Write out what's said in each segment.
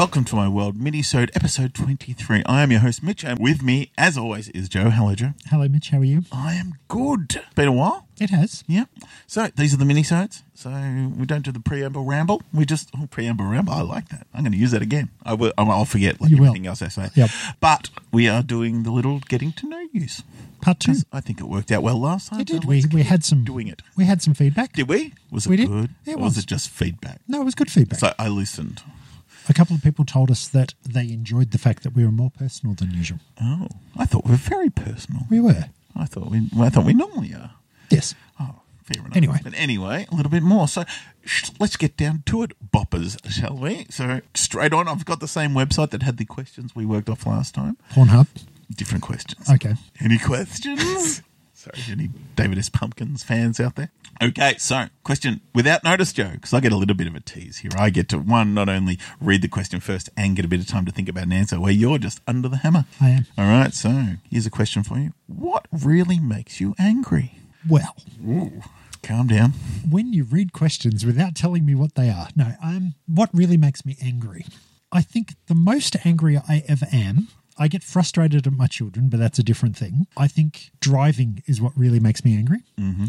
Welcome to my world, mini-sode episode 23. I am your host, Mitch, and with me, as always, is Joe. Hello, Joe. Hello, Mitch. How are you? I am good. Been a while. It has. Yeah. So these are the mini-sodes. So we don't do the preamble ramble. We just oh, preamble ramble. I like that. I'm going to use that again. I will. I'll forget like You will. everything else I say. Yep. But we are doing the little getting to know yous. Part two. I think it worked out well last time. It did. We, we had some doing it. We had some feedback. Did we? Was it We did. good? It or was was. it just feedback? No, it was good feedback. So I listened. A couple of people told us that they enjoyed the fact that we were more personal than usual. Oh, I thought we were very personal. We were. I thought we. well, I thought we normally are. Yes. Oh, fair enough. Anyway. but anyway, a little bit more. So sh- let's get down to it, boppers, shall we? So straight on, I've got the same website that had the questions we worked off last time. Pornhub. Different questions. Okay. Any questions? Sorry, any David S. Pumpkins fans out there? Okay, so question without notice, Joe, because I get a little bit of a tease here. I get to one not only read the question first and get a bit of time to think about an answer, where you're just under the hammer. I am. All right, so here's a question for you: What really makes you angry? Well, Ooh, calm down. when you read questions without telling me what they are, no, um, what really makes me angry? I think the most angry I ever am. I get frustrated at my children, but that's a different thing. I think driving is what really makes me angry. Mm-hmm.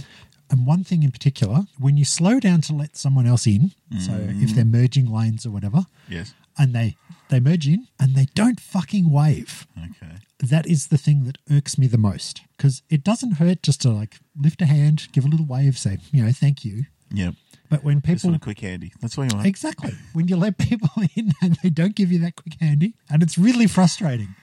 And one thing in particular, when you slow down to let someone else in, so if they're merging lanes or whatever, Yes. and they they merge in and they don't fucking wave. Okay. That is the thing that irks me the most because it doesn't hurt just to like lift a hand, give a little wave, say you know thank you. Yep. But when Just people want a quick handy. That's what you want. exactly when you let people in and they don't give you that quick handy, and it's really frustrating.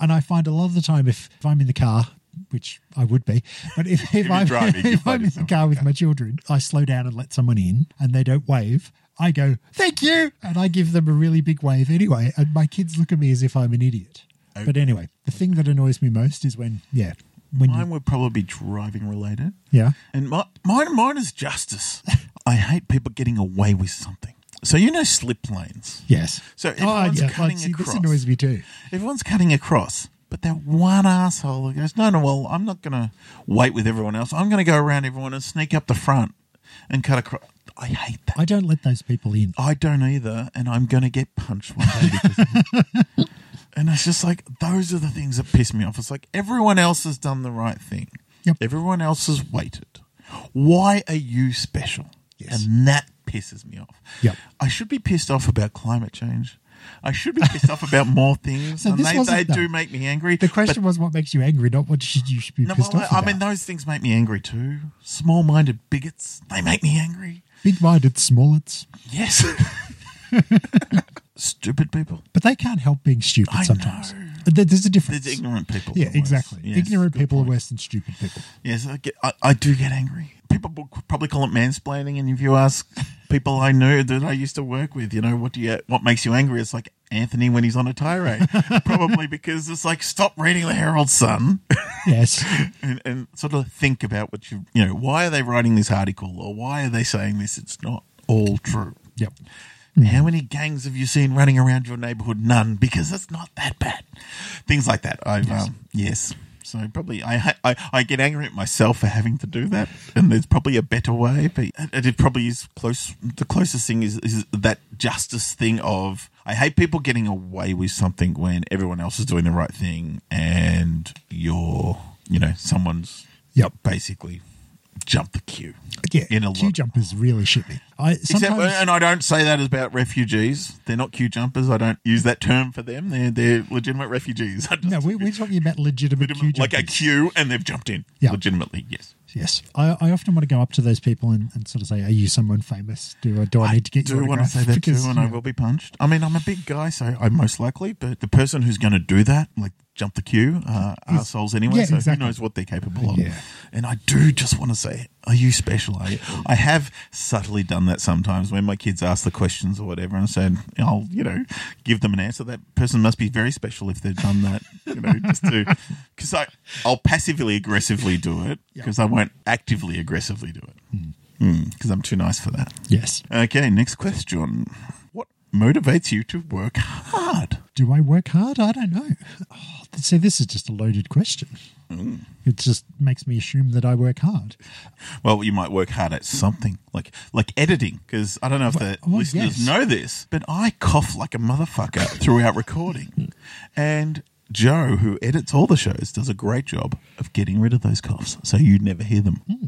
And I find a lot of the time if, if I'm in the car. Which I would be, but if, if, you're I'm, driving, if I'm in the car with my children, I slow down and let someone in, and they don't wave. I go, "Thank you," and I give them a really big wave anyway, and my kids look at me as if I'm an idiot. But anyway, the thing that annoys me most is when, yeah, when Mine you, would probably be driving related. yeah, And my, mine, mine is justice. I hate people getting away with something. So you know slip lanes. yes. So oh, everyone's cutting see, across. This annoys me too. Everyone's cutting across. But that one asshole who goes, no, no, well, I'm not going to wait with everyone else. I'm going to go around everyone and sneak up the front and cut across. I hate that. I don't let those people in. I don't either, and I'm going to get punched one day because of it. And it's just like, those are the things that piss me off. It's like, everyone else has done the right thing. Yep. Everyone else has waited. Why are you special? Yes. And that pisses me off. Yep. I should be pissed off about climate change. I should be pissed off about more things. So and they, they no. do make me angry. The question was, what makes you angry, not what should you should be no, pissed well, off I mean, those things make me angry too. Small minded bigots, they make me angry. Big-minded smallets, Yes. Stupid people. but they can't help being stupid I sometimes. know. There's a difference. There's ignorant people. yeah, exactly. Yes, Ignorant people point. are worse than stupid people. Yes, I, get, I, I do get angry. People probably call it mansplaining, and if you ask people I know that I used to work with, you know, what do you, what makes you angry? It's like Anthony when he's on a tirade, probably because it's like stop reading the Herald Sun Yes. and, and sort of think about what you, you know, why are they writing this article or why are they saying this? It's not all true. yep. How many gangs have you seen running around your neighborhood? None, because it's not that bad. Things like that. I've yes. Um, yes. So probably I, I I get angry at myself for having to do that, and there's probably a better way. But it, probably is close. The closest thing is, is that justice thing of I hate people getting away with something when everyone else is doing the right thing, and you're you know someone's Yep. basically jump the queue. Yeah. In a queue lot- jumpers really shit me. I Except, sometimes and I don't say that about refugees. They're not queue jumpers. I don't use that term for them. They're they're legitimate refugees. No, we, we're talking about legitimate queue like jumpers. a queue, and they've jumped in. Yeah. Legitimately, yes. Yes, I, I often want to go up to those people and, and sort of say, "Are you someone famous? Do I, do I need to get do your want to say that Because, too, and you I will be punched. I mean, I'm a big guy, so I'm most likely. But the person who's going to do that, like jump the queue, uh, assholes anyway. yeah, so exactly. who knows what they're capable of? Yeah. And I do just want to say, are you special? Are you? I have subtly done that sometimes when my kids ask the questions or whatever, and said, I'll you know give them an answer. That person must be very special if they've done that. You know, just to because I I'll passively aggressively do it because I won't actively aggressively do it Hmm. because I'm too nice for that. Yes. Okay, next question. What motivates you to work hard? Do I work hard? I don't know. Oh, see, this is just a loaded question. Mm. It just makes me assume that I work hard. Well, you might work hard at something like like editing, because I don't know if the well, listeners yes. know this, but I cough like a motherfucker throughout recording, and Joe, who edits all the shows, does a great job of getting rid of those coughs, so you never hear them. Hmm.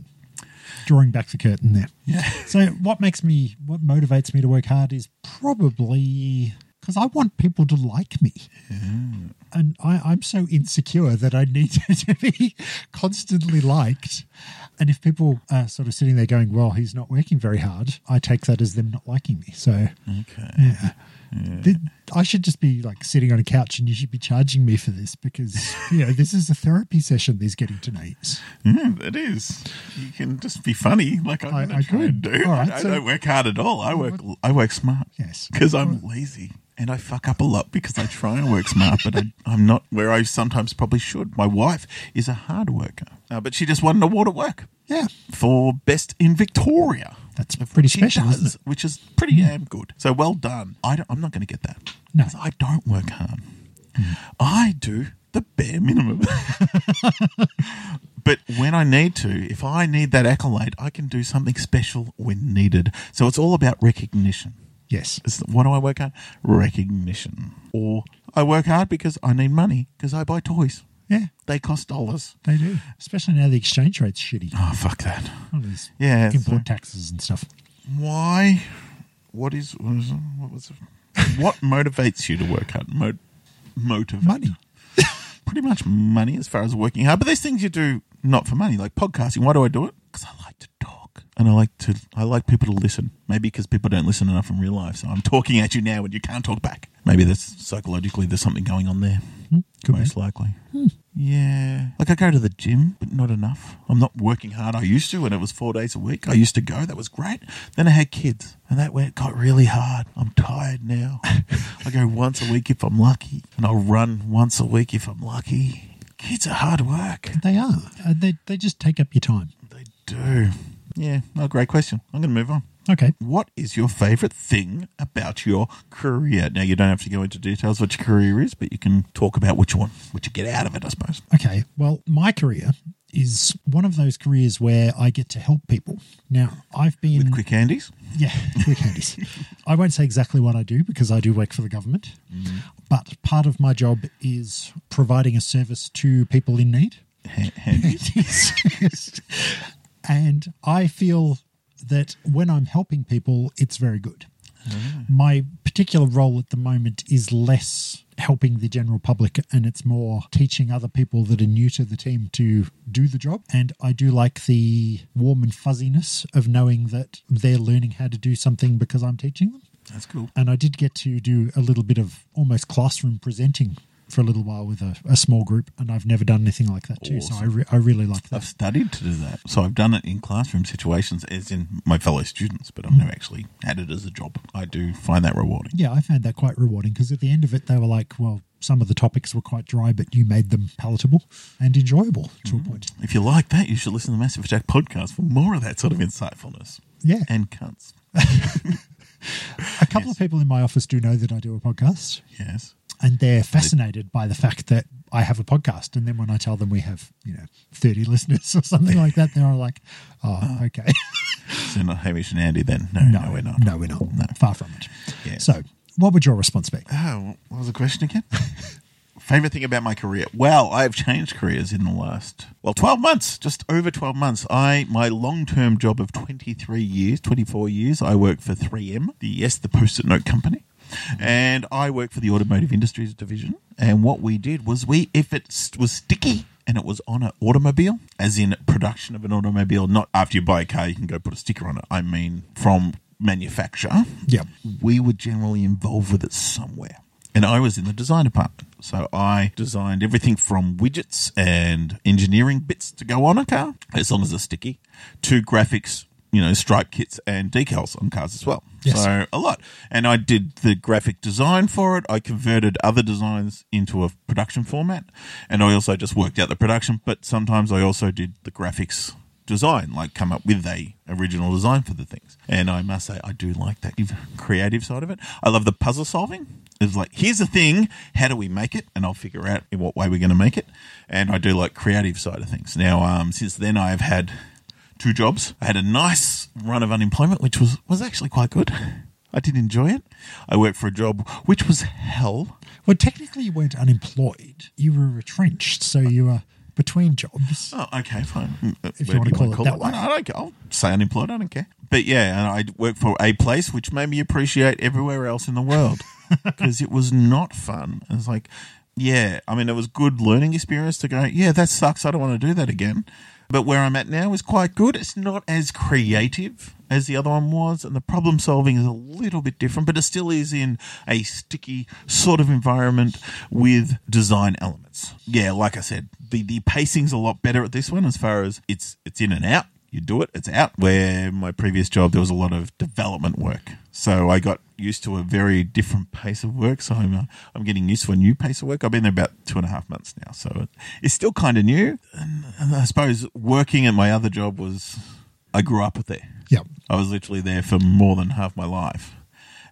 Drawing back the curtain there. Yeah. So, what makes me, what motivates me to work hard is probably because I want people to like me. And I, I'm so insecure that I need to be constantly liked. And if people are sort of sitting there going, well, he's not working very hard, I take that as them not liking me. So, Okay. yeah. Th- I should just be like sitting on a couch and you should be charging me for this because, you know, this is a therapy session, these getting to knees. Yeah, it is. You can just be funny, like I'm I- I could. do. All right, I, I don't work hard at all. I work. I work smart. Yes. because I'm lazy and I fuck up a lot because I try and work smart, but I, I'm not where I sometimes probably should. My wife is a hard worker, uh, but she just won an award at work Yeah. for best in Victoria. That's pretty special, does, isn't it? Which is pretty damn good. So well done. I don't, I'm not going to get that. No. I don't work hard. I do the bare minimum. but when I need to, if I need that accolade, I can do something special when needed. So it's all about recognition. Yes. It's, what do I work hard? Recognition. Or I work hard because I need money because I buy toys. Yeah, They cost dollars. they do. Especially now the exchange rate's shitty. Oh, fuck that. All these Yeah. so- import taxes and stuff. why? What is what was what was it? what motivates you to work hard? Mo- motivate Money. Pretty much money as far as working hard. But there's things you do not for money, like podcasting. Why do I do it? Because I like to talk and I like to I like people to listen. Maybe because people don't listen enough in real life. So I'm talking at you now and you can't talk back. Maybe there's psychologically there's something going on there. could be. most likely. Yeah. Like I go to the gym, but not enough. I'm not working hard. I used to when it was four days a week. I used to go. That was great. Then I had kids, and that went got really hard. I'm tired now. I go once a week if I'm lucky, and I'll run once a week if I'm lucky. Kids are hard work. They are. Uh, they, they just take up your time. They do. Yeah. No, great question. I'm going to move on. Okay. What is your favourite thing about your career? Now, you don't have to go into details what your career is, but you can talk about what you want, what you get out of it, I suppose. Okay. Well, my career is one of those careers where I get to help people. Now, I've been. With quick handies. Yeah, quick handies. I won't say exactly what I do because I do work for the government, mm-hmm. but part of my job is providing a service to people in need. Ha- handies. and I feel that when I'm helping people, it's very good. Mm. My particular role at the moment is less helping the general public and it's more teaching other people that are new to the team to do the job. And I do like the warm and fuzziness of knowing that they're learning how to do something because I'm teaching them. That's cool. And I did get to do a little bit of almost classroom presenting for a little while with a, a small group, and I've never done anything like that too. So I, re- I really like that. I've studied to do that. So I've done it in classroom situations, as in my fellow students, but I've mm. never actually had it as a job. I do find that rewarding. Yeah, I found that quite rewarding because at the end of it, they were like, well, some of the topics were quite dry, but you made them palatable and enjoyable to a mm. point. If you like that, you should listen to the Massive Jack podcast for more of that sort of insightfulness. Yeah. And cunts. A couple of people in my office do know that I do a podcast, Yes. And they're fascinated by the fact that I have a podcast. And then when I tell them we have, you know, 30 listeners or something like that, they're all like, oh, uh, okay. So not Hamish and Andy then. No, no, we're not. No, we're not. No. Far from it. Yeah. So, what would your response be? Oh, what was the question again? Favorite thing about my career? Well, I have changed careers in the last well, twelve months, just over twelve months. I my long term job of twenty three years, twenty four years. I work for three M, the yes, the post-it note company, and I work for the automotive industries division. And what we did was we, if it was sticky. And it was on an automobile, as in production of an automobile, not after you buy a car, you can go put a sticker on it. I mean, from manufacture Yeah. we were generally involved with it somewhere. And I was in the design department. So I designed everything from widgets and engineering bits to go on a car, as long as they're sticky, to graphics, you know, stripe kits and decals on cars as well. Yes. So a lot. And I did the graphic design for it. I converted other designs into a production format. And I also just worked out the production, but sometimes I also did the graphics design, like come up with a original design for the things. And I must say, I do like that creative side of it. I love the puzzle solving. It's like, here's the thing, how do we make it? And I'll figure out in what way we're going to make it. And I do like creative side of things. Now, um, since then, I've had two jobs. I had a nice run of unemployment, which was, was actually quite good. I did enjoy it. I worked for a job which was hell. Well, technically, you weren't unemployed. You were retrenched, so you were between jobs. Oh, okay, fine. Mm, uh, if Where you want to call it that way. I don't care. I'll say unemployed. I don't care. But yeah, and I worked for a place which made me appreciate everywhere else in the world because it was not fun. It's like, yeah, I mean, it was good learning experience to go. Yeah, that sucks. I don't want to do that again. But where I'm at now is quite good. It's not as creative as the other one was, and the problem solving is a little bit different, but it still is in a sticky sort of environment with design elements. Yeah, like I said, the, the pacing's a lot better at this one as far as it's it's in and out. You do it, it's out. Where my previous job, there was a lot of development work. So I got used to a very different pace of work. So I'm, uh, I'm getting used to a new pace of work. I've been there about two and a half months now. So it's still kind of new. And, and I suppose working at my other job was, I grew up there. Yep. I was literally there for more than half my life.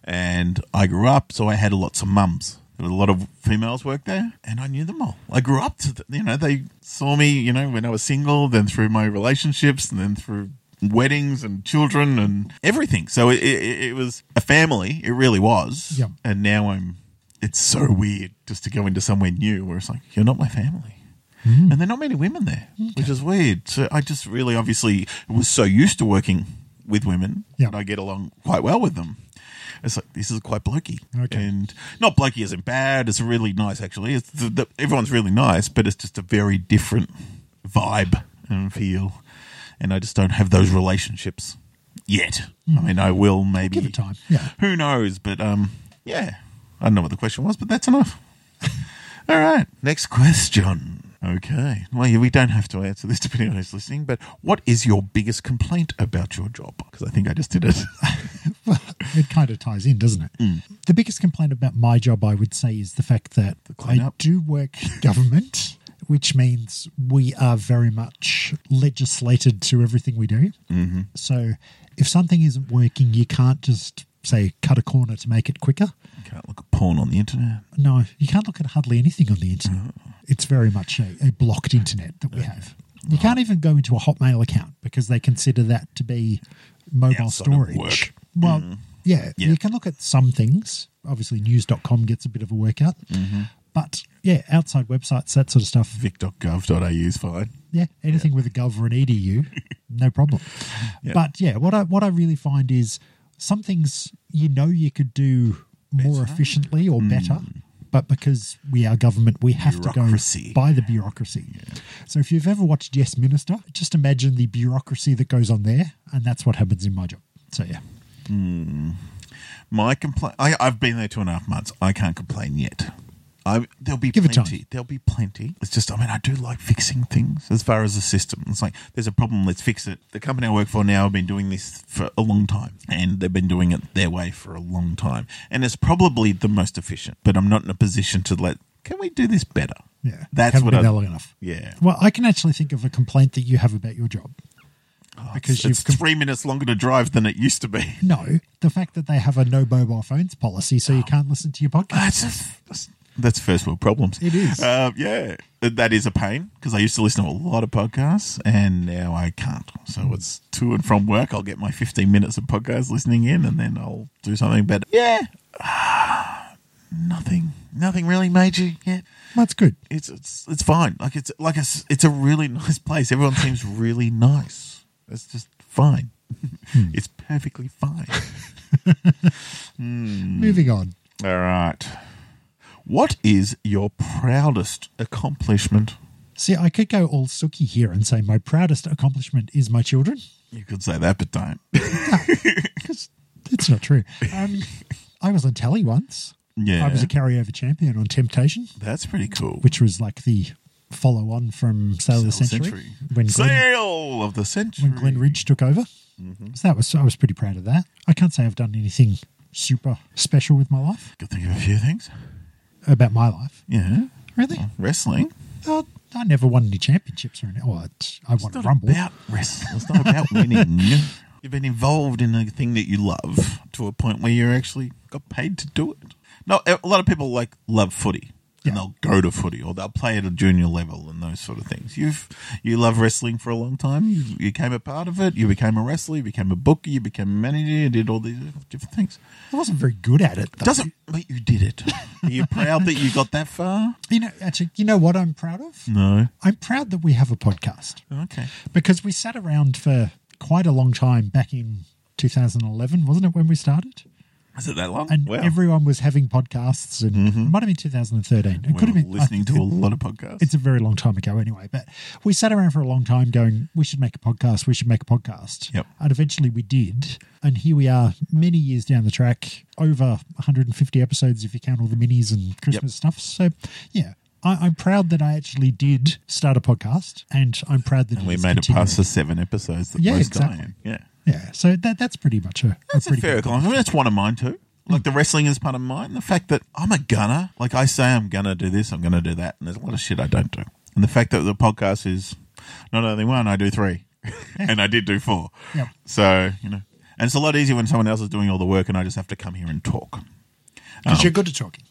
And I grew up, so I had lots of mums. There were a lot of females work there, and I knew them all. I grew up to, the, you know, they saw me, you know, when I was single, then through my relationships, and then through weddings and children and everything. So it, it, it was a family. It really was. Yep. And now I'm, it's so weird just to go into somewhere new where it's like, you're not my family. Hmm. And there are not many women there, which is weird. So I just really obviously was so used to working with women Yeah. that I get along quite well with them. It's like this is quite blokey, Okay. and not blokey isn't bad. It's really nice actually. It's the, the, everyone's really nice, but it's just a very different vibe and feel, and I just don't have those relationships yet. I mean, I will maybe Give it time. Yeah. who knows? But um, yeah, I don't know what the question was, but that's enough. All right, next question. Okay, well, yeah, we don't have to answer this depending on who's listening. But what is your biggest complaint about your job? Because I think I just did it. well, It kind of ties in, doesn't it? The biggest complaint about my job, I would say, is the fact that I do work government, which means we are very much legislated to everything we do. Mm-hmm. So if something isn't working, you can't just say cut a corner to make it quicker. Can't look at porn on the internet. No, you can't look at hardly anything on the internet. Mm-hmm. It's very much a, a blocked internet that we have. You can't even go into a Hotmail account because they consider that to be mobile Outside storage. Well, yeah, Yeah. you can look at some things. Obviously, news.com gets a bit of a workout. Mm-hmm. But yeah, outside websites, that sort of stuff. Vic.gov.au is fine. Yeah, anything with a gov or an edu, no problem. Yeah. But yeah, what I what I really find is some things you know you could do more Better. efficiently or hmm. better, but because we are government, we have to go by the bureaucracy. So if you've ever watched Yes Minister, just imagine the bureaucracy that goes on there, and that's what happens in my job. So yeah, hmm. My complaint. I've been there two and a half months. I can't complain yet. I, there'll be Give it plenty. time. There'll be plenty. It's just, I mean, I do like fixing things as far as the system. It's like there's a problem. Let's fix it. The company I work for now have been doing this for a long time, and they've been doing it their way for a long time, and it's probably the most efficient. But I'm not in a position to let. Can we do this better? yeah, That's what I. long enough. Yeah. Well, I can actually think of a complaint that you have about your job. Oh, because it's, you've it's com- three minutes longer to drive than it used to be. no, the fact that they have a no mobile phones policy, so Oh. you can't listen to your podcast. That's that's, that's first world problems. It is. Um, yeah, that is a pain because I used to listen to a lot of podcasts and now I can't. So hmm. it's to and from work. I'll get my 15 minutes of podcast listening in and then I'll do something better. Yeah. nothing, nothing really major yet. That's good. It's it's it's fine. Like it's like a, s- it's a really nice place. Everyone seems really nice. It's just fine. Hmm. it's perfectly fine. Hmm. Moving on. All right. What is your proudest accomplishment? See, I could go all sooky here and say my proudest accomplishment is my children. You could say that, but don't. Because it's not true. Um, I was on telly once. Yeah. I was a carryover champion on Temptation, That's pretty cool. which was like the follow on from Sale of the Century, Century. when Glenn, of the century. when Glenn Ridge took over. Mm-hmm. So that was I was pretty proud of that. I can't say I've done anything super special with my life Could think of a few things. About my life. Yeah. Really? Wrestling. Uh, I never won any championships or anything. Oh, I won It's a not rumble. about wrestling. It's not about winning. You've been involved in a thing that you love to a point where you actually got paid to do it. No, a lot of people like love footy. And they'll go to footy or they'll play at a junior level and those sort of things. You've you love wrestling for a long time. You, you became a part of it. You became a wrestler. You became a booker. You became a manager. You did all these different things. I wasn't very good at it. Though. Doesn't but you did it. Are you proud that you got that far? You know, actually, you know what I'm proud of? No. I'm proud that we have a podcast Okay. because we sat around for quite a long time back in 2011, wasn't it, when we started? Is it that long? And wow. everyone was having podcasts, and it might have been 2013. It We could have been listening to a lot of podcasts. It's a very long time ago, anyway. But we sat around for a long time, going, "We should make a podcast. We should make a podcast." Yep. And eventually, we did. And here we are, many years down the track, over 150 episodes if you count all the minis and Christmas stuff. So, yeah, I, I'm proud that I actually did start a podcast, and I'm proud that And we made it past the seven episodes that Yeah, exactly. in. Yeah. Yeah, so that that's pretty much a, That's a, pretty fair good comment. I that's one of mine too. Like the wrestling is part of mine. The fact that I'm a gunner, like I say, I'm gonna do this, I'm gonna do that, and there's a lot of shit I don't do. And the fact that the podcast is not only one, I do three, and I did do four. Yep. So you know, and it's a lot easier when someone else is doing all the work, and I just have to come here and talk. because Oh. you're good at talking.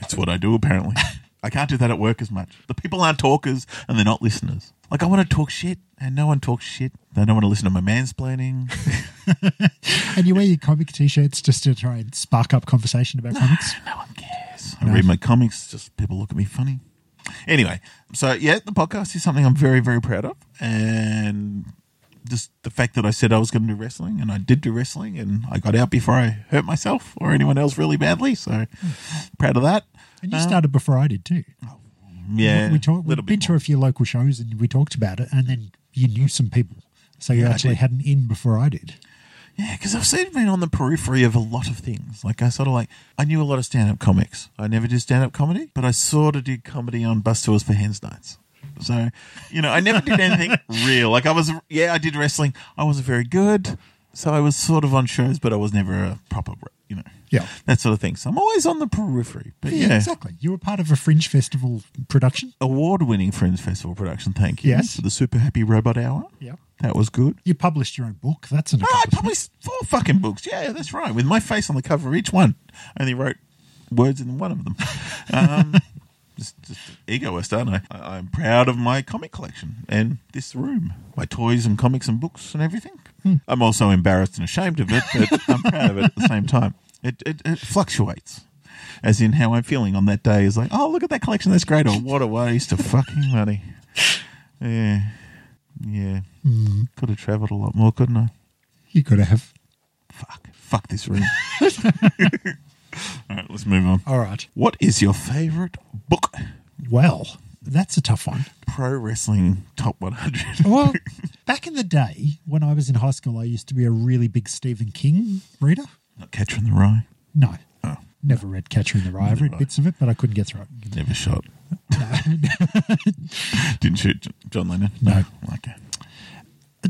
It's what I do apparently. I can't do that at work as much. The people aren't talkers and they're not listeners. Like I want to talk shit and no one talks shit. They don't want to listen to my mansplaining. And you wear your comic t-shirts just to try and spark up conversation about comics. No one cares. I read my comics, just people look at me funny. Anyway, so yeah, the podcast is something I'm very, very proud of. And just the fact that I said I was going to do wrestling and I did do wrestling and I got out before I hurt myself or anyone else really badly. So hmm. proud of that. And you uh, started before I did too. Oh, Yeah. we talked. We've been to a few local shows and we talked about it, and then you knew some people, so you Yeah, I actually did. had an in before I did. Yeah, because I've sort of been on the periphery of a lot of things. Like I sort of like I knew a lot of stand-up comics. I never did stand-up comedy, but I sort of did comedy on bus tours for Hens Nights. So, you know, I never did anything real. Like I was, yeah, I did wrestling. I wasn't very good, so I was sort of on shows, but I was never a proper, you know, Yeah. that sort of thing. So I'm always on the periphery. But Yeah, yeah, exactly. You were part of a fringe festival production. award-winning Fringe Festival production. Thank you. Yes. for the Super Happy Robot Hour. Yeah. That was good. You published your own book. That's an Oh, I published four fucking books. Yeah, that's right. With my face on the cover of each one. I only wrote words in one of them. Um, just, just egoist, aren't I? I? I'm proud of my comic collection and this room, my toys and comics and books and everything. I'm also embarrassed and ashamed of it, but I'm proud of it at the same time. It, it, it fluctuates. As in how I'm feeling on that day is like, oh, look at that collection, that's great, or what a waste of fucking money. Yeah. Yeah. Mm-hmm. Could have travelled a lot more, couldn't I? You could have. Fuck. Fuck this room. All right, let's move on. All right. What is your favourite book? Well, that's a tough one. Pro Wrestling Top 100. Well, back in the day when I was in high school, I used to be a really big Stephen King reader. Not Catcher in the Rye. No, Oh, never read Catcher in the Rye. I've read bits of it, but I couldn't get through it. never shot. Didn't shoot John Lennon? No. Okay.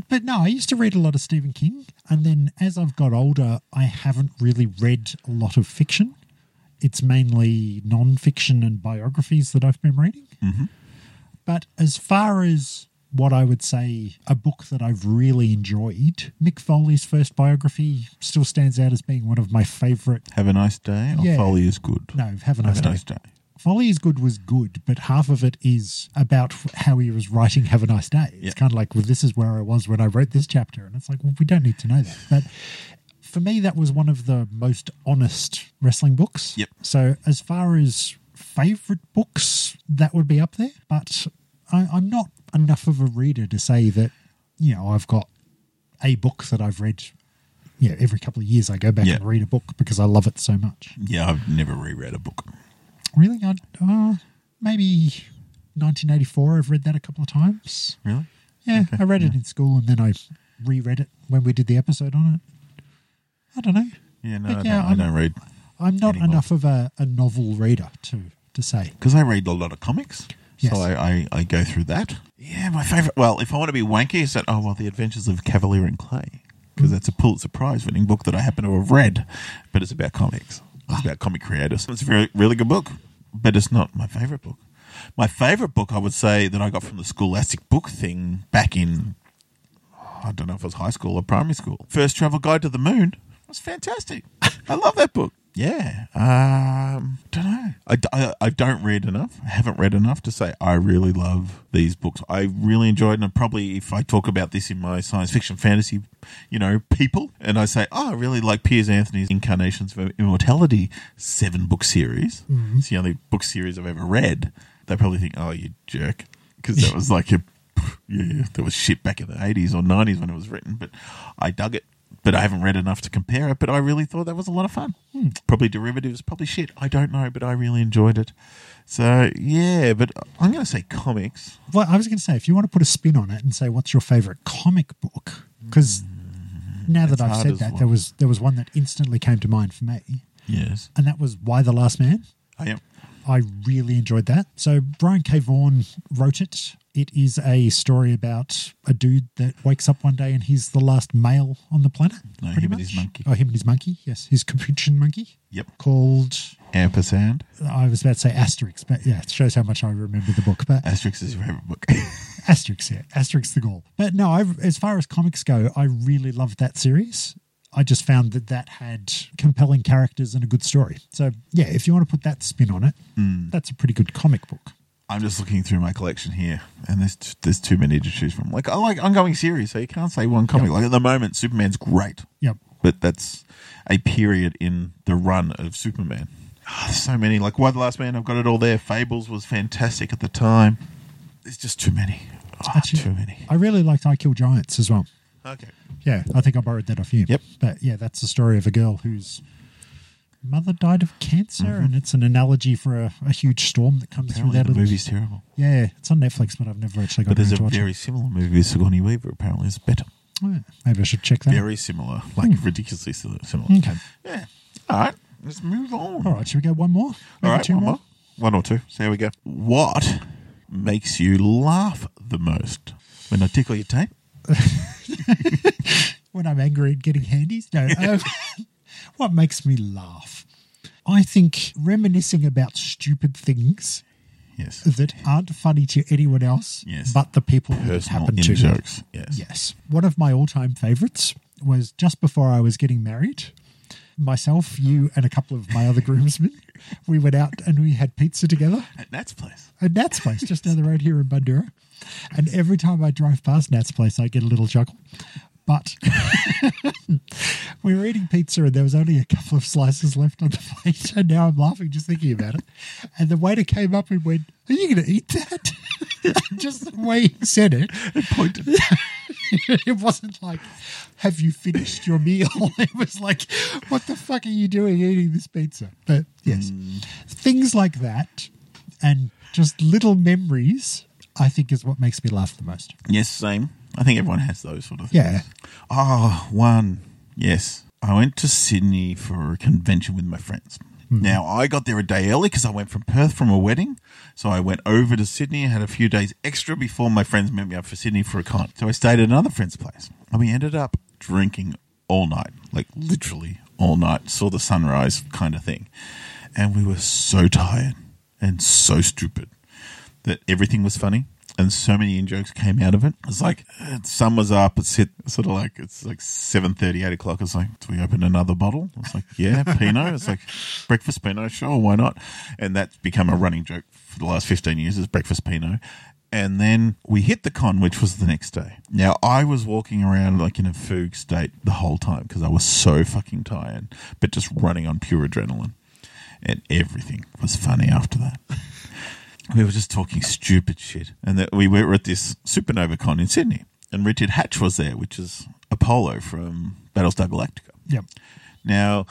But no, I used to read a lot of Stephen King, and then as I've got older, I haven't really read a lot of fiction. It's mainly non-fiction and biographies that I've been reading. Mhm. But as far as what I would say a book that I've really enjoyed, Mick Foley's first biography still stands out as being one of my favourite. Have a nice day. Or Yeah. Foley is good. No, Have a Have Nice a Day. nice day. Foley is Good was good, but half of it is about how he was writing Have a Nice Day. It's Yeah. kind of like, well, this is where I was when I wrote this chapter. And it's like, well, we don't need to know that. But for me, that was one of the most honest wrestling books. Yep. So as far as favourite books, that would be up there. But I, I'm not enough of a reader to say that, you know, I've got a book that I've read. Yeah, every couple of years I go back Yeah. and read a book because I love it so much. Yeah, I've never reread a book. Really? I, uh, maybe 1984. I've read that a couple of times. Really? Yeah, I read it in school and then I reread it when we did the episode on it. I don't know. Yeah, no, I, yeah, don't, I don't read. I'm not Anymore. enough of a, a novel reader to, to say. Because I read a lot of comics. Yes. So I, I, I go through that. Yeah, my favourite. Well, if I want to be wanky, is that, oh, well, The Adventures of Kavalier and Clay. Because mm. that's a Pulitzer Prize winning book that I happen to have read. But it's about comics, it's ah. about comic creators. It's a very, really good book, but it's not my favourite book. My favorite book, I would say, that I got from the Scholastic book thing back in, I don't know if it was high school or primary school. First Travel Guide to the Moon was fantastic. I love that book. Yeah. Um, don't know. I, I, I don't read enough. I haven't read enough to say I really love these books. I really enjoyed them. Probably if I talk about this in my science fiction fantasy, you know, people, and I say, oh, I really like Piers Anthony's Incarnations of Immortality seven book series. It's the only book series I've ever read. They probably think, oh, you jerk. Because that was like a, yeah, there was shit back in the 80s or 90s when it was written, but I dug it but I haven't read enough to compare it. But I really thought that was a lot of fun. Hmm. Probably derivatives, probably shit. I don't know, but I really enjoyed it. So yeah, but I'm going to say comics. Well, I was going to say, if you want to put a spin on it and say what's your favorite comic book, because now that I've said that, well. there was there was one that instantly came to mind for me, Yes, and that was Y the Last Man. I am. I really enjoyed that. So Brian K. Vaughan wrote it. It is a story about a dude that wakes up one day and he's the last male on the planet. No, him and his monkey. Oh, him and his monkey. Yes, his capuchin monkey Yep. called. Ampersand. I was about to say Asterix, but yeah, it shows how much I remember the book. But Asterix is your favorite book. Asterix, yeah, Asterix the Gaul. But no, I, as far as comics go, I really loved that series. I just found that that had compelling characters and a good story. So yeah, if you want to put that spin on it, Hmm. that's a pretty good comic book. I'm just looking through my collection here, and there's t- there's too many to choose from. Like I like ongoing series, so you can't say one comic. Like at the moment, Superman's great, Yep. but that's a period in the run of Superman. There's so many. Like Y the Last Man, I've got it all there. Fables was fantastic at the time. There's just too many. Ah, Actually- too many. I really liked I Kill Giants as well. Okay. Yeah, I think I borrowed that off you. Yep. But yeah, that's the story of a girl whose mother died of cancer, and it's an analogy for a, a huge storm that comes Apparently through that the little. movie's terrible. Yeah, it's on Netflix, but I've never actually got But there's a very similar movie with Sigourney Weaver. Apparently, it's better. Oh, yeah. Maybe I should check that. Very similar, like ridiculously similar. Okay. Yeah. All right. Let's move on. All right, should we go one more? All Maybe right, two one more. more. One or two. See how we go. What makes you laugh the most? When I tickle your tape? When I'm angry and getting handies? No. um, what makes me laugh? I think reminiscing about stupid things Yes. that aren't funny to anyone else Yes. but the people that it Personal happened in to. jokes. Yes. Yes. One of my all time favorites was just before I was getting married. Myself, you, and a couple of my other groomsmen, we went out and we had pizza together At Nat's place. at Nat's place, just down the road here in Bundoora. And every time I drive past Nat's place, I get a little chuckle. But we were eating pizza and there was only a couple of slices left on the plate. And now I'm laughing just thinking about it. And the waiter came up and went, Are you going to eat that? just the way he said it. Pointed. it wasn't like, Have you finished your meal? It was like, What the fuck are you doing eating this pizza? But yes, hmm. things like that and just little memories, I think, is what makes me laugh the most. yes, same. I think everyone has those sort of things. Yeah. Oh, one. Yes. I went to Sydney for a convention with my friends. Hmm. Now, I got there a day early because I went from Perth from a wedding. So I went over to Sydney and had a few days extra before my friends met me up for Sydney for a con. So I stayed at another friend's place. And we ended up drinking all night, like literally all night, saw the sunrise kind of thing. And we were so tired and so stupid that everything was funny and so many in jokes came out of it. It's like uh, sun was up. It's hit sort of like it's like seven thirty, eight o'clock. It's like, do we open another bottle? It's like, yeah, Pinot. It's like breakfast Pinot. Sure, why not? And that's become a running joke for the last fifteen years. Is breakfast Pinot. And then we hit the con, which was the next day. Now I was walking around like in a fugue state the whole time because I was so fucking tired, but just running on pure adrenaline, and everything was funny after that we were just talking stupid shit. And that we were at this Supernova Con in Sydney, and Richard Hatch was there, which is Apollo from Battlestar Galactica. Yep. Now,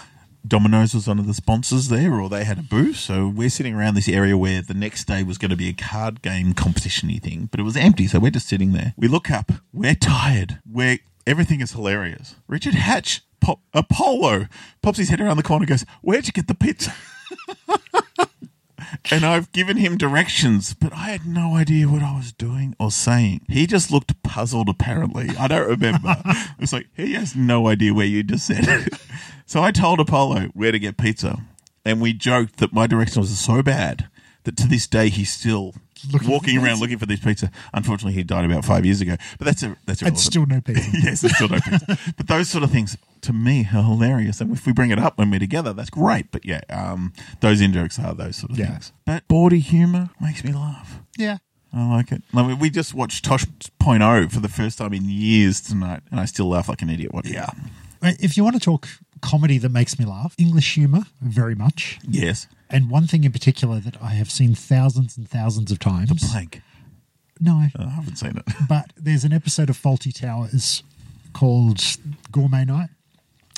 Domino's was one of the sponsors there, or they had a booth. So we're sitting around this area where the next day was going to be a card game competition y thing, but it was empty. So we're just sitting there. We look up. We're tired. We're everything is hilarious. Richard Hatch, pop, Apollo, pops his head around the corner, and goes, "Where'd you get the pizza?" and I've given him directions, but I had no idea what I was doing or saying. He just looked puzzled, apparently. I don't remember. it's like, he has no idea where you just said. so I told Apollo where to get pizza, and we joked that my directions were so bad that to this day he still walking around looking for this pizza. Unfortunately, he died about five years ago. But that's a that's And irrelevant. still no pizza. yes, it's still no pizza. but those sort of things to me are hilarious. And if we bring it up when we're together, that's great. But yeah, um, those in jokes are those sort of Yeah. things. But bawdy humor makes me laugh. yeah. I like it. I mean, we just watched Tosh Point oh for the first time in years tonight, and I still laugh like an idiot watching it. Uh, If you want to talk comedy that makes me laugh, English humor, very much. Yes. And one thing in particular that I have seen thousands and thousands of times. The Blank. No, oh, I haven't seen it. but there's an episode of Fawlty Towers called Gourmet Night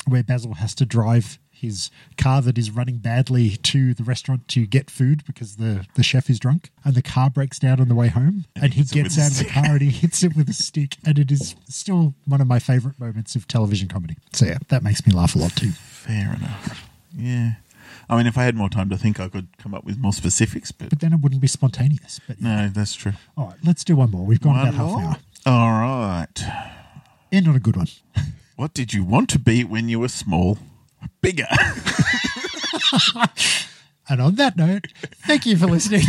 where Basil has to drive his car that is running badly to the restaurant to get food because the, the chef is drunk and the car breaks down on the way home and he hits it gets out of the car and he hits it with a stick and it is still one of my favorite moments of television comedy so yeah that makes me laugh a lot too Fair enough. Yeah. I mean, if I had more time to think, I could come up with more specifics, but but then it wouldn't be spontaneous but no, that's true. all right let's do one more we've gone One about half an hour All right. end on a good one What did you want to be when you were small? Bigger. And on that note, thank you for listening.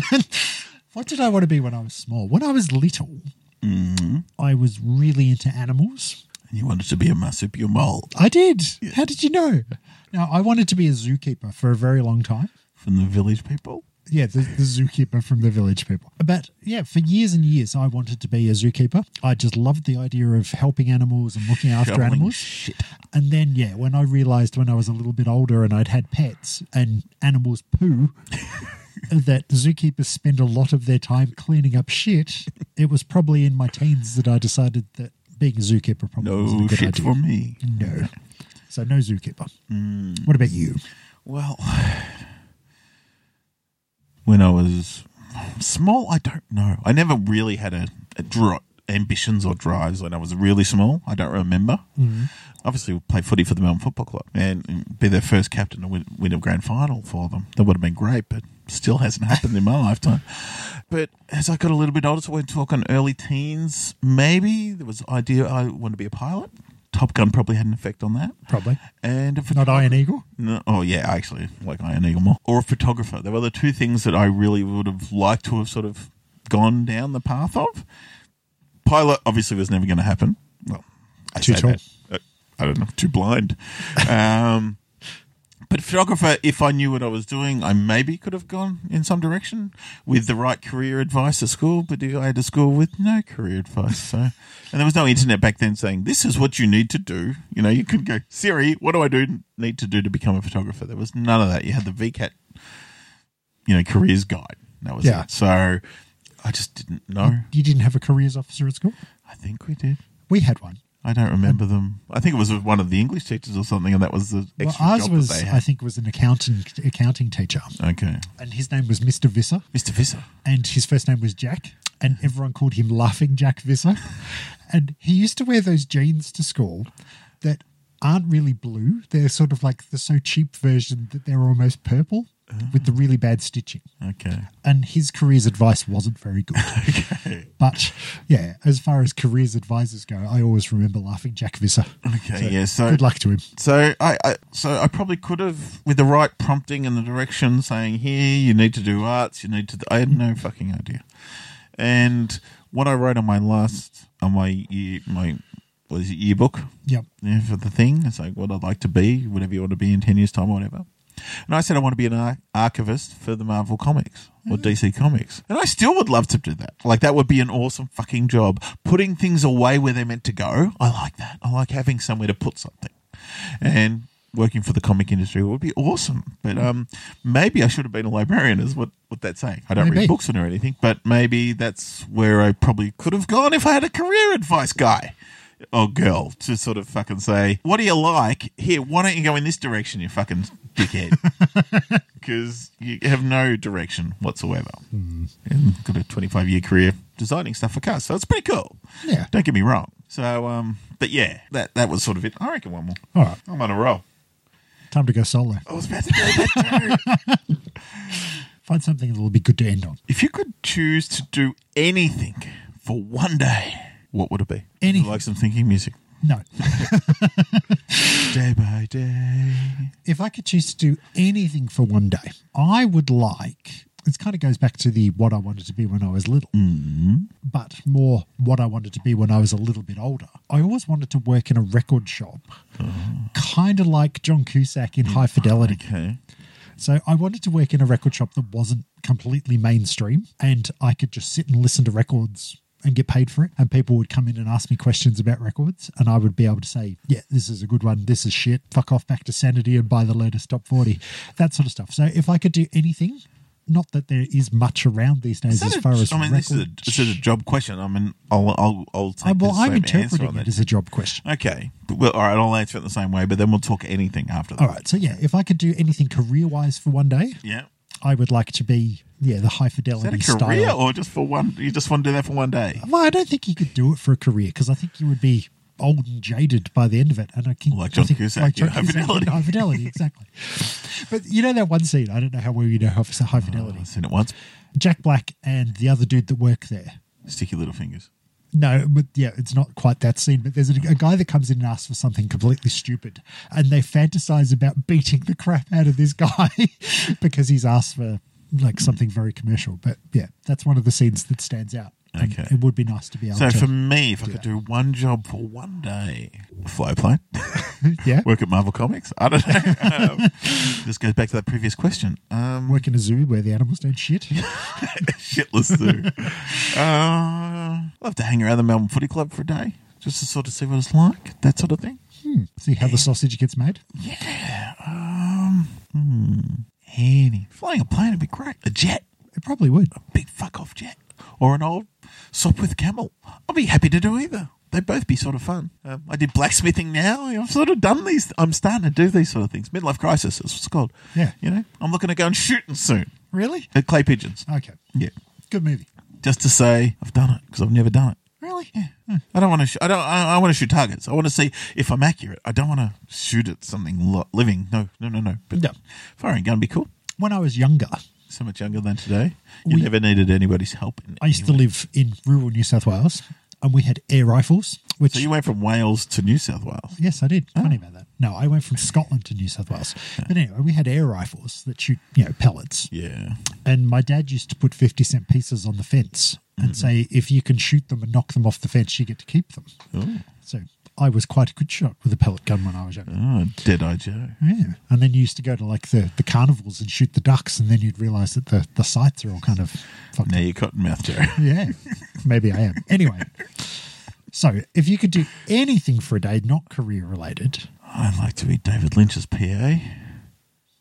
what did I want to be when I was small? When I was little, mm-hmm. I was really into animals. and you wanted to be a marsupial mole I did. How did you know? Now, I wanted to be a zookeeper for a very long time. from the village people. Yeah, the, the zookeeper from the village people. But yeah, for years and years, I wanted to be a zookeeper. I just loved the idea of helping animals and looking after Shoveling animals. Shit. And then, yeah, when I realized when I was a little bit older and I'd had pets and animals poo, that zookeepers spend a lot of their time cleaning up shit, it was probably in my teens that I decided that being a zookeeper probably wasn't a No good shit idea. for me. No. So, no zookeeper. Mm. What about you? Well, when I was small, I don't know. I never really had a, a ambitions or drives when I was really small. I don't remember. Mm-hmm. Obviously, we played footy for the Melbourne Football Club and be their first captain to win, win a grand final for them. That would have been great, but still hasn't happened in my lifetime. But as I got a little bit older, so we're talking early teens, maybe there was idea I want to be a pilot. Top Gun probably had an effect on that. Probably. And a Not Iron Eagle? no, oh yeah, I actually like Iron Eagle more. Or a photographer. They were the two things that I really would have liked to have sort of gone down the path of. Pilot obviously was never going to happen. Well, I Too tall. that. Uh, I don't know, too blind. um, but photographer, if I knew what I was doing, I maybe could have gone in some direction with the right career advice at school. But I had a school with no career advice, so and there was no internet back then saying this is what you need to do. You know, you could go Siri, what do I do need to do to become a photographer? There was none of that. You had the VCAT, you know, careers guide. That was Yeah. it. So I just didn't know. You didn't have a careers officer at school? I think we did. We had one. I don't remember them. I think it was one of the English teachers or something, and that was the Well, ours was, I think, was an accounting accounting teacher, Okay, and his name was Mr. Visser. Mr. Visser. and his first name was Jack, and everyone called him Laughing Jack Visser. and he used to wear those jeans to school that aren't really blue. They're sort of like the so cheap version that they're almost purple with the really bad stitching. Okay. And his careers advice wasn't very good. Okay. But yeah, as far as careers advisors go, I always remember Laughing Jack Visser. Okay. yeah. So Good luck to him. So I, I so I probably could have, with the right prompting and the direction, saying here you need to do arts, you need to. I had no fucking idea. And what I wrote on my last on my year, my what is it yearbook Yep. yeah, for the thing, it's like what I'd like to be, whatever you want to be in ten years time, or whatever. And I said I want to be an ar- archivist for the Marvel Comics or DC Comics, and I still would love to do that. Like that would be an awesome fucking job. Putting things away where they're meant to go, I like that. I like having somewhere to put something, and working for the comic industry would be awesome. But um, maybe I should have been a librarian. Is what what that's saying. I don't Maybe. read books or anything, but maybe that's where I probably could have gone if I had a career advice guy or girl to sort of fucking say, "What do you like? Here, why don't you go in this direction, you fucking dickhead?" Because you have no direction whatsoever, and got a twenty-five year career designing stuff for cars, so it's pretty cool. Yeah. Don't get me wrong. So, um, but yeah, that that was sort of it. I reckon one more. All right. I'm on a roll. Time to go solo. I was about to do that too. Find something that will be good to end on. if you could choose to do anything for one day, what would it be? Anything. Like some thinking music. No. Day by day. if I could choose to do anything for one day, I would like It kind of goes back to the what I wanted to be when I was little, Mm. but more what I wanted to be when I was a little bit older. I always wanted to work in a record shop, kind of like John Cusack in High Fidelity. Okay. So I wanted to work in a record shop that wasn't completely mainstream and I could just sit and listen to records and get paid for it. And people would come in and ask me questions about records and I would be able to say, yeah, this is a good one. This is shit. Fuck off back to Sanity and buy the latest top 40. That sort of stuff. So if I could do anything, not that there is much around these days as a- far as I mean, this is, a, this is a job question. I mean, I'll, I'll, I'll take Uh, well, the I'm interpreting it that. as a job question. Okay. But, well, all right, I'll answer it the same way, but then we'll talk anything after that. All right. So, yeah, if I could do anything career wise for one day, Yeah. I would like to be, yeah, the high fidelity Is that a career style. or just for one? You just want to do that for one day? Well, I don't think you could do it for a career because I think you would be old and jaded by the end of it. And I think, Like I John think, Cusack in High Cusack Fidelity. High fidelity, exactly. but you know that one scene. I don't know how well you know how high fidelity. Ah, I've seen it once. Jack Black and the other dude that work there. Sticky little fingers. No, but yeah, it's not quite that scene. But there's a, a guy that comes in and asks for something completely stupid, and they fantasize about beating the crap out of this guy because he's asked for like something very commercial. But yeah, that's one of the scenes that stands out. Okay. it would be nice to be able So to. for me, if I could that. do one job for one day, fly a plane, yeah, work at Marvel Comics. I don't know. Um, this goes back to that previous question. Um, work in a zoo where the animals don't shit. shitless zoo. uh, love to hang around the Melbourne Footy Club for a day, just to sort of see what it's like, that sort of thing. See how the sausage gets made. Yeah. Um. Hmm. Any flying a plane would be great. A jet, It probably would. A big fuck off jet, or an old Sopwith Camel. I'd be happy to do either. They'd both be sort of fun. Um, I did blacksmithing now. I've sort of done these. I'm starting to do these sort of things. Midlife crisis is what it's called. Yeah. You know, I'm looking to go and shooting soon Really? at clay pigeons. Okay. Yeah. Good movie. Just to say I've done it because I've never done it. Really? Yeah. I don't want to. Sh- I don't. I, I want to shoot targets. I want to see if I'm accurate. I don't want to shoot at something lo- living. No, no, no, no. But No. firing gun would be cool. When I was younger, So much younger than today. You We- never needed anybody's help. In I used to live in rural New South Wales, and we had air rifles. Which So you went from Wales to New South Wales. Yes, I did. Funny ah. about that. No, I went from Scotland to New South Wales. But anyway, we had air rifles that shoot, you know, pellets. Yeah. And my dad used to put 50 cent pieces on the fence and mm-hmm. say, if you can shoot them and knock them off the fence, you get to keep them. Oh, So I was quite a good shot with a pellet gun when I was younger. oh Dead Eye Joe. Yeah. And then you used to go to like the, the carnivals and shoot the ducks, and then you'd realize that the, the sights are all kind of fucked Now up. you're Cottonmouth Joe. Yeah, maybe I am. Anyway, so if you could do anything for a day, not career related, I'd like to be David Lynch's PA.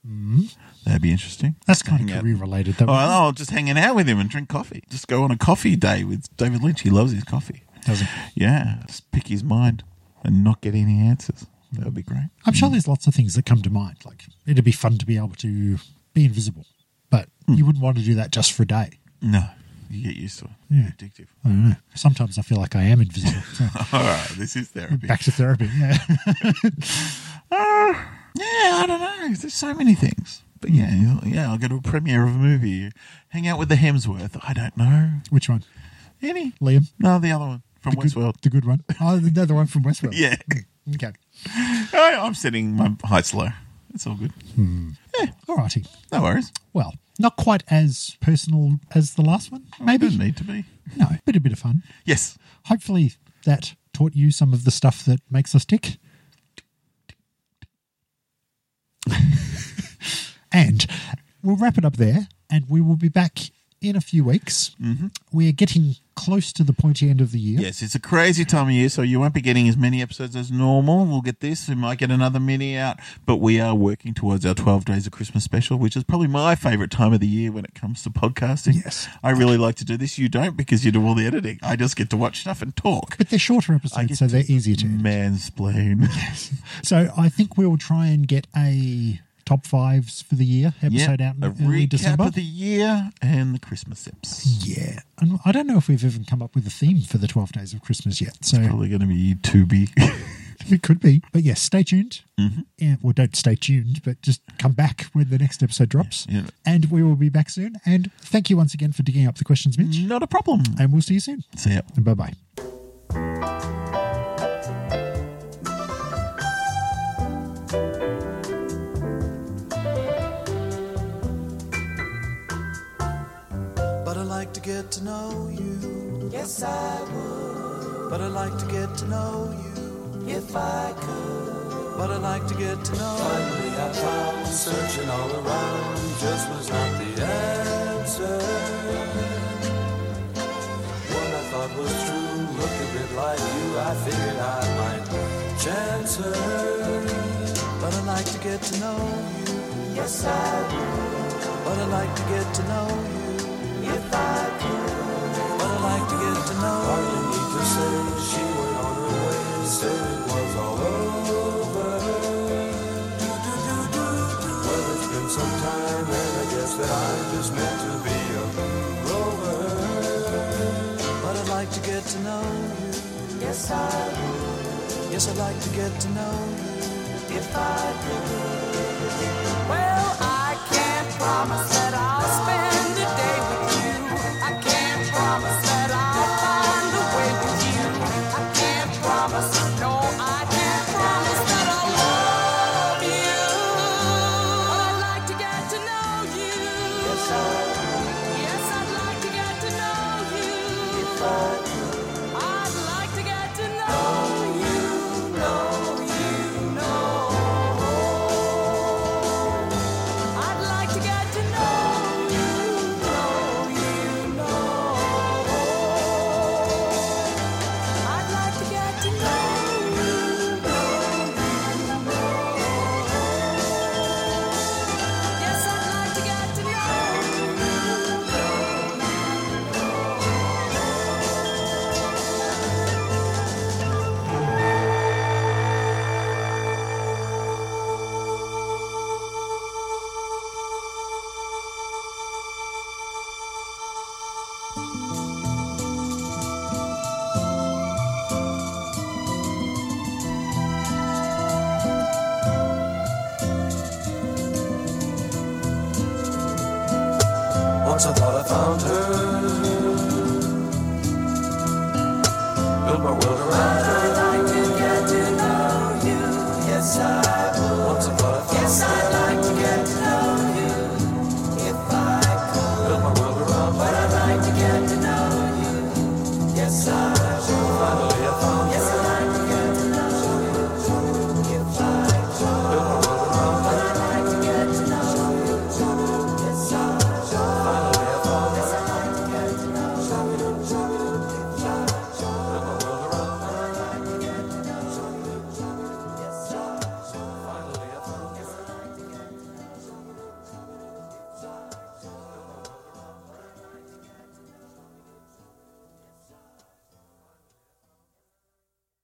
Hmm? That'd be interesting. that's kind Hang of out. career related. Though. Oh, oh, just hanging out with him and drink coffee. Just go on a coffee day with David Lynch. He loves his coffee. Doesn't. Yeah, just pick his mind and not get any answers. That would be great. I'm sure there's lots of things that come to mind. Like it'd be fun to be able to be invisible, but hmm. you wouldn't want to do that just for a day. No, you get used to it. Yeah. Addictive. I don't know. Sometimes I feel like I am invisible. So All right, this is therapy. back to therapy. Yeah. Uh, yeah, I don't know. There's so many things. But yeah, hmm. yeah, I'll go to a premiere of a movie, hang out with the Hemsworth. I don't know. Which one? Any? Liam. No, the other one from The good, Westworld. the good one. Oh, the other one from Westworld. Yeah. Okay. I, I'm setting my heights low. It's all good. All righty. No worries. Well, not quite as personal as the last one. Maybe. Doesn't need to be. No, but a bit of fun. Yes. Hopefully that taught you some of the stuff that makes us tick. and we'll wrap it up there, and we will be back in a few weeks. Mm-hmm. We're getting close to the pointy end of the year. Yes, it's a crazy time of year, so you won't be getting as many episodes as normal. We'll get this. We might get another mini out, but we are working towards our 12 Days of Christmas special, which is probably my favorite time of the year when it comes to podcasting. Yes. I really like to do this. You don't because you do all the editing. I just get to watch stuff and talk. But they're shorter episodes, so they're easier to. Mansplain. Yes. So I think we'll try and get a top fives for the year episode out in a early recap December. of the year and the Christmas eps. yeah, and I don't know if we've even come up with a theme for the twelve days of Christmas yet. So Probably going to be too big. It could be. But yes, stay tuned. Mm-hmm. Yeah, well, don't stay tuned, but just come back when the next episode drops. Yeah. And we will be back soon. And thank you once again for digging up the questions, Mitch. Not a problem. And we'll see you soon. See ya. And bye bye. Get to know you. Yes, I would. But I'd like to get to know you. If I could. But I'd like to get to know Finally, I found searching all around just was not the answer. One I thought was true looked a bit like you. I figured I might chance her. But I'd like to get to know you. Yes, I would. But I'd like to get to know you. Well, it's been some time, and I guess that I'm just meant to be a rover. But I'd like to get to know you. Yes, I would. Yes, I'd like to get to know you. If I could. Well, I can't promise that I'll spend